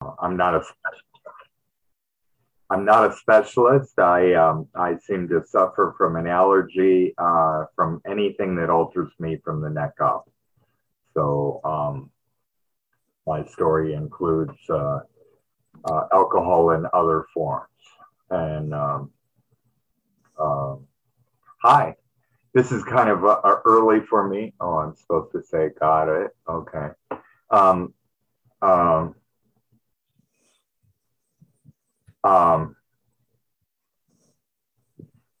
I'm not a I'm not a specialist. I um, I seem to suffer from an allergy uh, from anything that alters me from the neck up. So um, my story includes uh, uh, alcohol in other forms. And um, uh, hi, this is kind of uh, early for me. Oh, I'm supposed to say got it. Okay. Um,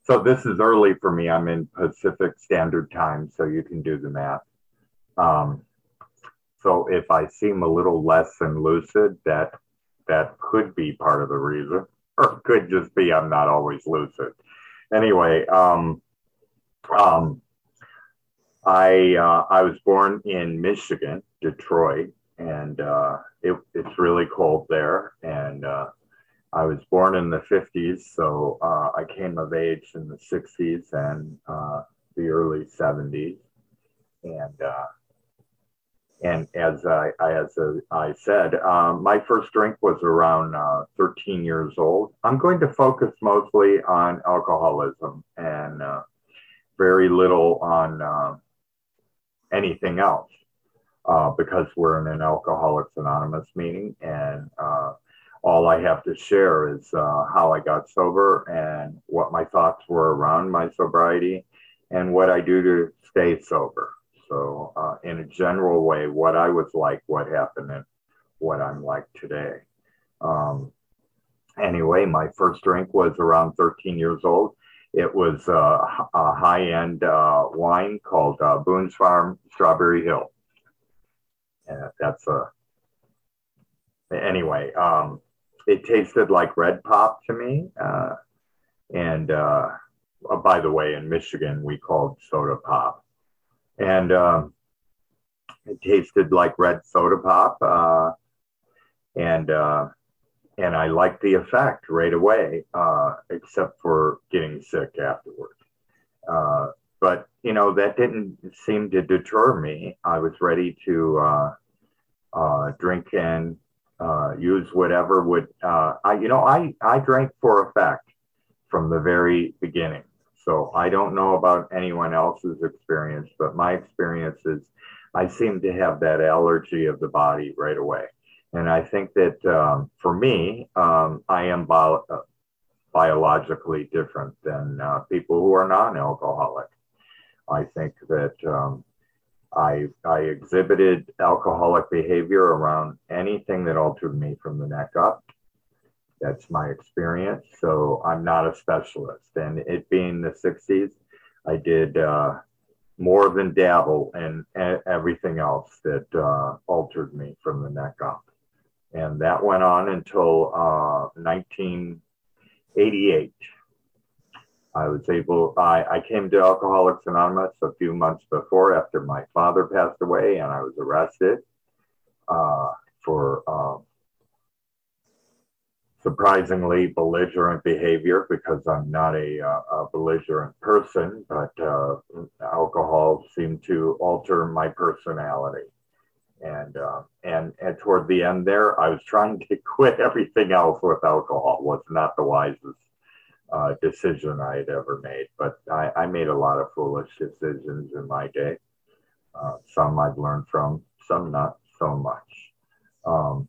so this is early for me. I'm in Pacific Standard Time, so you can do the math. Um, so if I seem a little less than lucid, that that could be part of the reason, or could just be I'm not always lucid. Anyway, um, um, I uh, I was born in Michigan, Detroit, and uh, it, it's really cold there. And uh, I was born in the 50s, so uh, I came of age in the 60s and uh, the early 70s. And uh, and as I, as I said, um, my first drink was around uh, 13 years old. I'm going to focus mostly on alcoholism and uh, very little on uh, anything else uh, because we're in an Alcoholics Anonymous meeting. And uh, all I have to share is uh, how I got sober and what my thoughts were around my sobriety and what I do to stay sober. So, uh, in a general way, what I was like, what happened, and what I'm like today. Um, anyway, my first drink was around 13 years old. It was uh, a high end uh, wine called uh, Boone's Farm Strawberry Hill. And that's a. Anyway, um, it tasted like red pop to me. Uh, and uh, by the way, in Michigan, we called soda pop and um, it tasted like red soda pop, uh, and uh, and I liked the effect right away, uh, except for getting sick afterwards. Uh, but you know that didn't seem to deter me. I was ready to drink uh, uh, use whatever would. Uh, I you know I I drank for effect from the very beginning. So I don't know about anyone else's experience, but my experience is I seem to have that allergy of the body right away. And I think that um, for me, um, I am bio- uh, biologically different than uh, people who are non alcoholic. I think that um, I, I exhibited alcoholic behavior around anything that altered me from the neck up. That's my experience. So I'm not a specialist. And it being the 60s, I did uh, more than dabble in everything else that uh, altered me from the neck up. And that went on until uh, 1988. I was able, I, I came to Alcoholics Anonymous a few months before after my father passed away, and I was arrested uh, for um, surprisingly belligerent behavior because I'm not a, uh, a belligerent person, but uh, alcohol seemed to alter my personality. And, uh, and and toward the end there, I was trying to quit everything else with alcohol. was not the wisest uh, decision I had ever made, but I, I, made a lot of foolish decisions in my day. Uh, some I've learned from, some not so much. Um,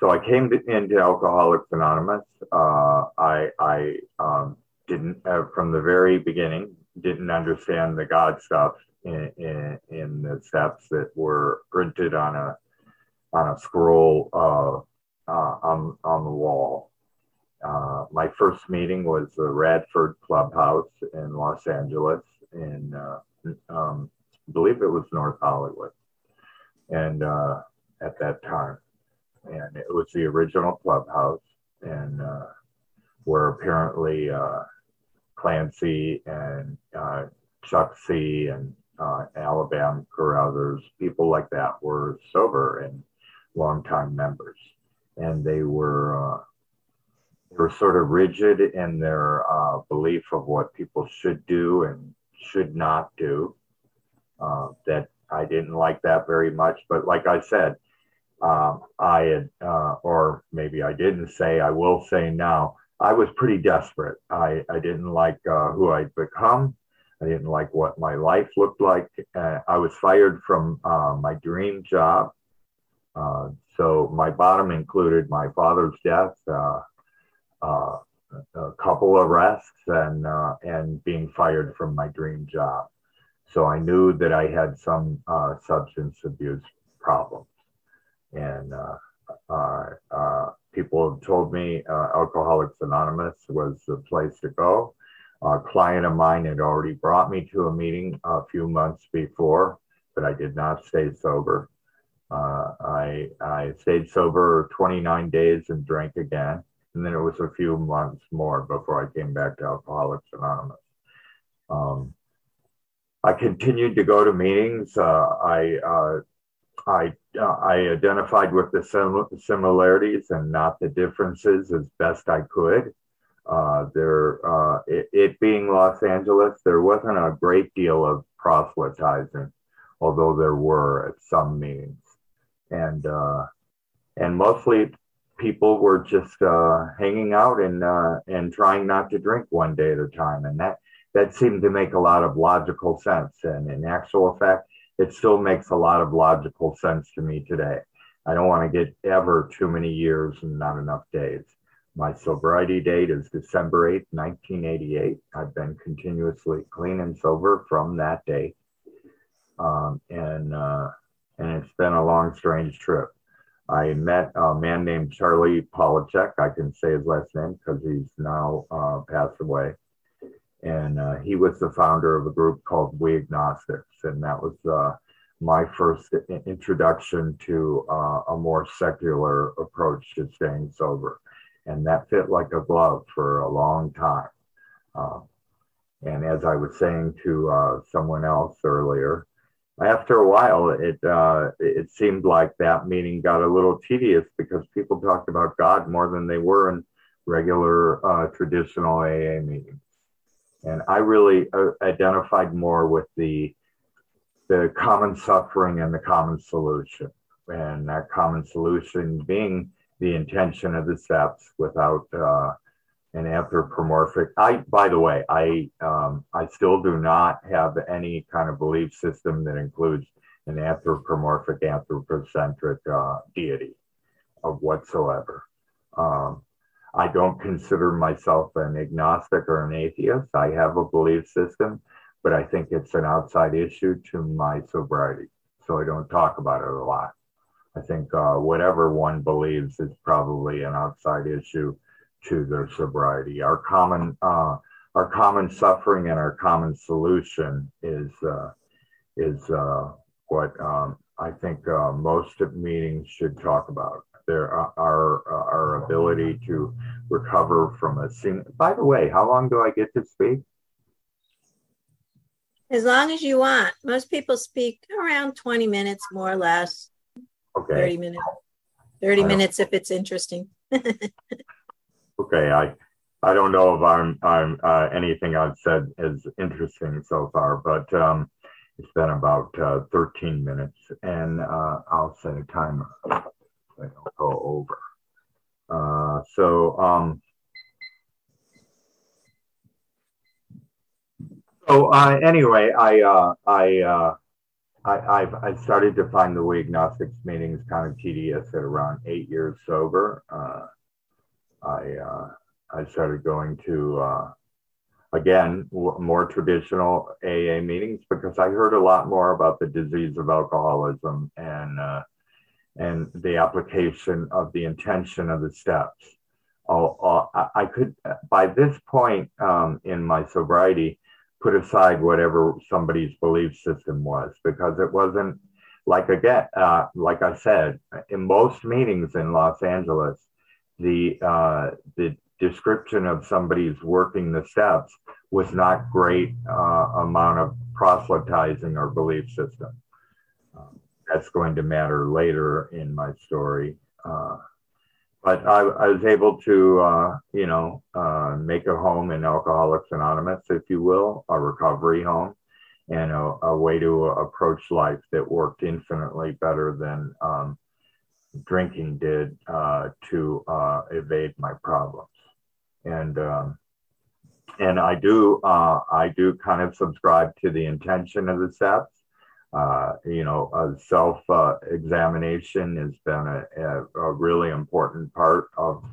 so I came to, into Alcoholics Anonymous. Uh, I, I um, didn't, uh, from the very beginning, didn't understand the God stuff in, in, in, the steps that were printed on a on a scroll uh, uh on on the wall. Uh, my first meeting was the Radford Clubhouse in Los Angeles, in uh, um, I believe it was North Hollywood, and at that time and it was the original clubhouse, and uh, where apparently uh, Clancy and uh, Chuck C and uh, Alabama Carruthers, people like that, were sober and longtime members, and they were. Uh, were sort of rigid in their uh, belief of what people should do and should not do. that I didn't like that very much, but like I said, uh, I had, uh, or maybe I didn't say, I will say now, I was pretty desperate. I, I didn't like uh, who I'd become. I didn't like what my life looked like. Uh, I was fired from uh, my dream job. Uh, so my bottom included my father's death, uh, uh, a couple arrests, and uh, and being fired from my dream job. So I knew that I had some substance abuse problems, and people have told me Alcoholics Anonymous was the place to go a client of mine had already brought me to a meeting a few months before, but I did not stay sober. Uh, I, I stayed sober 29 days and drank again. And then it was a few months more before I came back to Alcoholics Anonymous. Um, I continued to go to meetings. Uh, I, uh, I, uh, I identified with the sim- similarities and not the differences as best I could. Uh, there, uh, it, it, being Los Angeles, there wasn't a great deal of proselytizing, although there were at some meetings, and uh, and mostly people were just uh, hanging out and uh, and trying not to drink one day at a time, and that that seemed to make a lot of logical sense. And in actual fact, it still makes a lot of logical sense to me today. I don't want to get ever too many years and not enough days. My sobriety date is December 8, 1988. I've been continuously clean and sober from that date. Um, and, uh, and it's been a long, strange trip. I met a man named Charlie Polachek. I can say his last name because he's now uh, passed away. And uh, he was the founder of a group called We Agnostics. And that was uh, my first introduction to uh, a more secular approach to staying sober and that fit like a glove for a long time. Uh, and as I was saying to uh, someone else earlier, after a while, it uh, it seemed like that meeting got a little tedious because people talked about God more than they were in regular uh, traditional AA meetings. And I really uh, identified more with the the common suffering and the common solution, and that common solution being the intention of the steps without uh, an anthropomorphic. I, by the way, I um, I still do not have any kind of belief system that includes an anthropomorphic, anthropocentric uh, deity of whatsoever. Um, I don't consider myself an agnostic or an atheist. I have a belief system, but I think it's an outside issue to my sobriety, so I don't talk about it a lot. I think uh, whatever one believes is probably an outside issue to their sobriety. Our common uh, our common suffering and our common solution is uh, is uh, what um, I think uh, most meetings should talk about. There uh, our our ability to recover from a single. By the way, how long do I get to speak? As long as you want. Most people speak around 20 minutes, more or less. Okay. 30 minutes. 30 minutes if it's interesting. okay. I I don't know if I'm I'm uh, anything I've said is interesting so far, but um, it's been about uh, 13 minutes, and uh, I'll set a timer so I don't go over. Uh, so um, so uh, anyway, I uh, I I, have I started to find the We Agnostics meetings kind of tedious at around eight years sober. I uh, I started going to uh, again w- more traditional AA meetings because I heard a lot more about the disease of alcoholism and uh, and the application of the intention of the steps. I, I could by this point um, in my sobriety put aside whatever somebody's belief system was because it wasn't like again uh, like i said in most meetings in los angeles the uh, the description of somebody's working the steps was not great uh, amount of proselytizing or belief system. Um, that's going to matter later in my story uh, but I, I, was able to, uh, you know, uh, make a home in Alcoholics Anonymous, if you will, a recovery home, and a, a way to approach life that worked infinitely better than um, drinking did uh, to uh, evade my problems. And um, and I do uh, I do kind of subscribe to the intention of the steps. Uh, you know, self uh, examination has been a, a, a, really important part of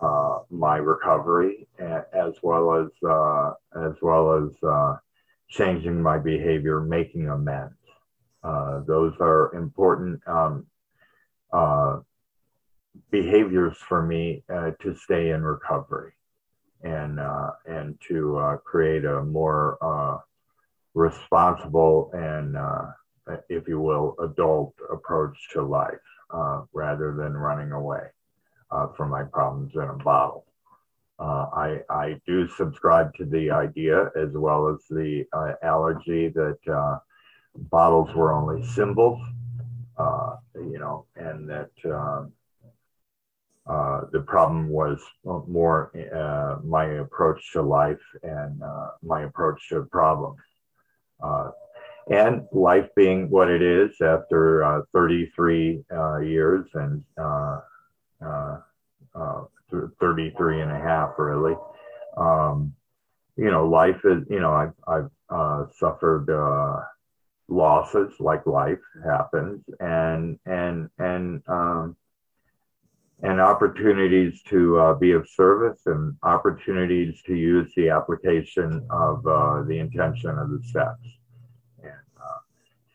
uh, my recovery, as well as as well as changing my behavior, making amends. those are important um, behaviors for me uh, to stay in recovery and uh, and to uh, create a more uh, responsible and, uh, if you will, adult approach to life uh, rather than running away uh, from my problems in a bottle. I, I do subscribe to the idea as well as the allergy that bottles were only symbols, and that um, uh, the problem was more uh, my approach to life and uh, my approach to problems. Uh, and life being what it is after uh, 33 years and 33 and a half, really. Um, you know, life is, you know, I've, I've suffered losses like life happens and, and, and, um, and opportunities to uh, be of service and opportunities to use the application of uh, the intention of the steps. And uh,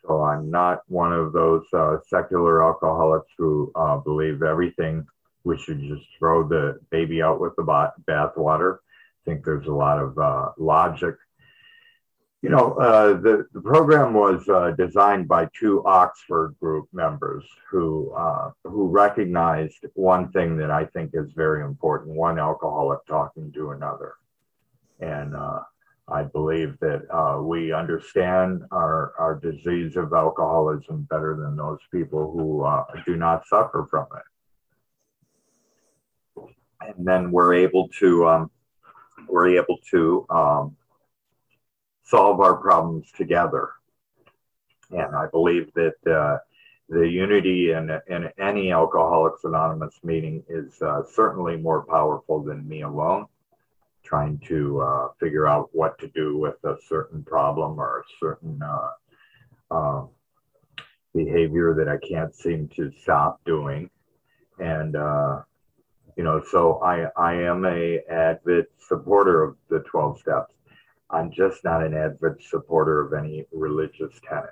so I'm not one of those uh, secular alcoholics who uh, believe everything. We should just throw the baby out with the bathwater. I think there's a lot of uh, logic you know, uh, the, the program was uh, designed by two Oxford group members who uh, who recognized one thing that I think is very important: one alcoholic talking to another, and uh, I believe that uh, we understand our our disease of alcoholism better than those people who uh, do not suffer from it, and then we're able to um, we're able to um, solve our problems together. And I believe that uh, the unity in, in any Alcoholics Anonymous meeting is uh, certainly more powerful than me alone, trying to uh, figure out what to do with a certain problem or a certain uh, um, behavior that I can't seem to stop doing. And, uh, you know, so I, I am a avid supporter of the 12 steps I'm just not an avid supporter of any religious tenet.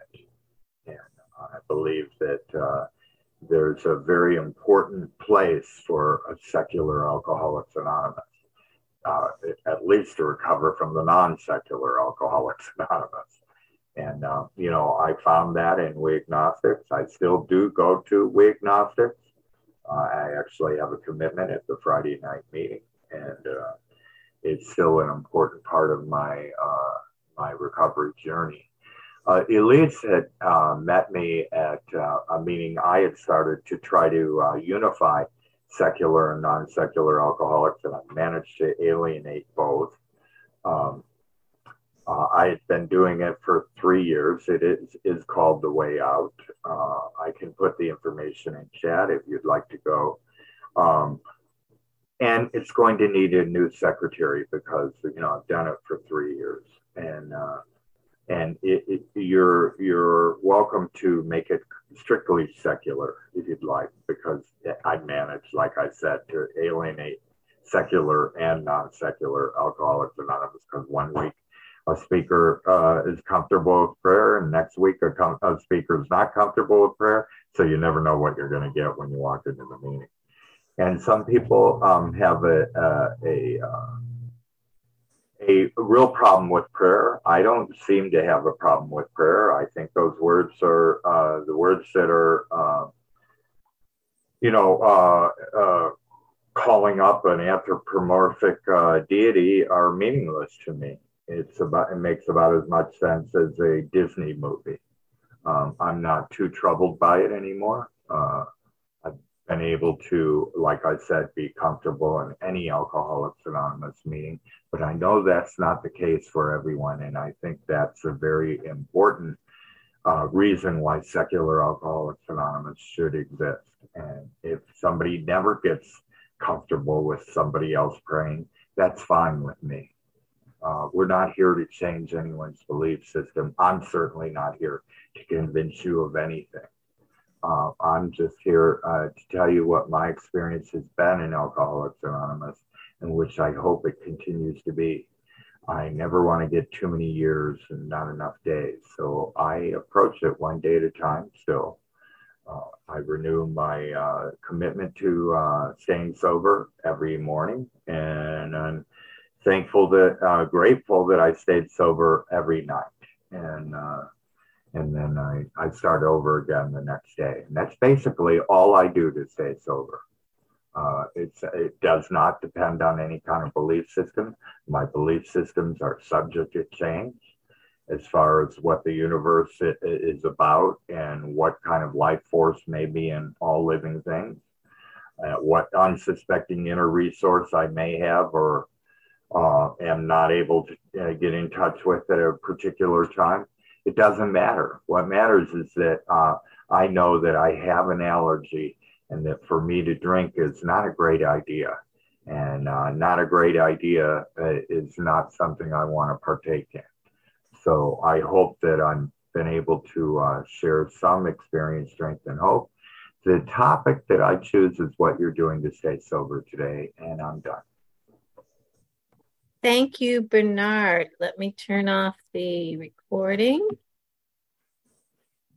And I believe that uh, there's a very important place for a secular Alcoholics Anonymous, uh, at least to recover from the non secular Alcoholics Anonymous. And, uh, you know, I found that in We Agnostics. I still do go to We Agnostics. Uh, I actually have a commitment at the Friday night meeting. And, uh, is still an important part of my uh, my recovery journey. Uh, Elise had uh, met me at uh, a meeting I had started to try to uh, unify secular and non-secular alcoholics, and I managed to alienate both. Um, uh, I had been doing it for three years. It is is called the Way Out. I can put the information in chat if you'd like to go. Um, and it's going to need a new secretary because you know I've done it for three years, and uh, and it, it, you're you're welcome to make it strictly secular if you'd like, because I manage, like I said, to alienate secular and non-secular alcoholics anonymous. Because one week a speaker uh, is comfortable with prayer, and next week a, com- a speaker is not comfortable with prayer. So you never know what you're going to get when you walk into the meeting and some people um, have a a, a, uh, a real problem with prayer. I don't seem to have a problem with prayer. I think those words are uh, the words that are, uh, you know, uh, uh, calling up an anthropomorphic uh, deity are meaningless to me. It's about it makes about as much sense as a Disney movie. Um, I'm not too troubled by it anymore been able to, like I said, be comfortable in any Alcoholics Anonymous meeting. But I know that's not the case for everyone. And I think that's a very important uh, reason why secular Alcoholics Anonymous should exist. And if somebody never gets comfortable with somebody else praying, that's fine with me. Uh, we're not here to change anyone's belief system. I'm certainly not here to convince you of anything. Uh, I'm just here uh, to tell you what my experience has been in Alcoholics Anonymous, and which I hope it continues to be. I never want to get too many years and not enough days. So I approach it one day at a time still. Uh, I renew my uh, commitment to uh, staying sober every morning, and I'm thankful that, uh, grateful that I stayed sober every night. And uh, and then I, I start over again the next day. And that's basically all I do to stay sober. Uh, it's, it does not depend on any kind of belief system. My belief systems are subject to change as far as what the universe is about and what kind of life force may be in all living things, uh, what unsuspecting inner resource I may have or uh, am not able to uh, get in touch with at a particular time it doesn't matter. What matters is that uh, I know that I have an allergy and that for me to drink is not a great idea. And uh, not a great idea uh, is not something I want to partake in. So I hope that I've been able to uh, share some experience, strength, and hope. The topic that I choose is what you're doing to stay sober today, and I'm done. Thank you, Bernard. Let me turn off the recording.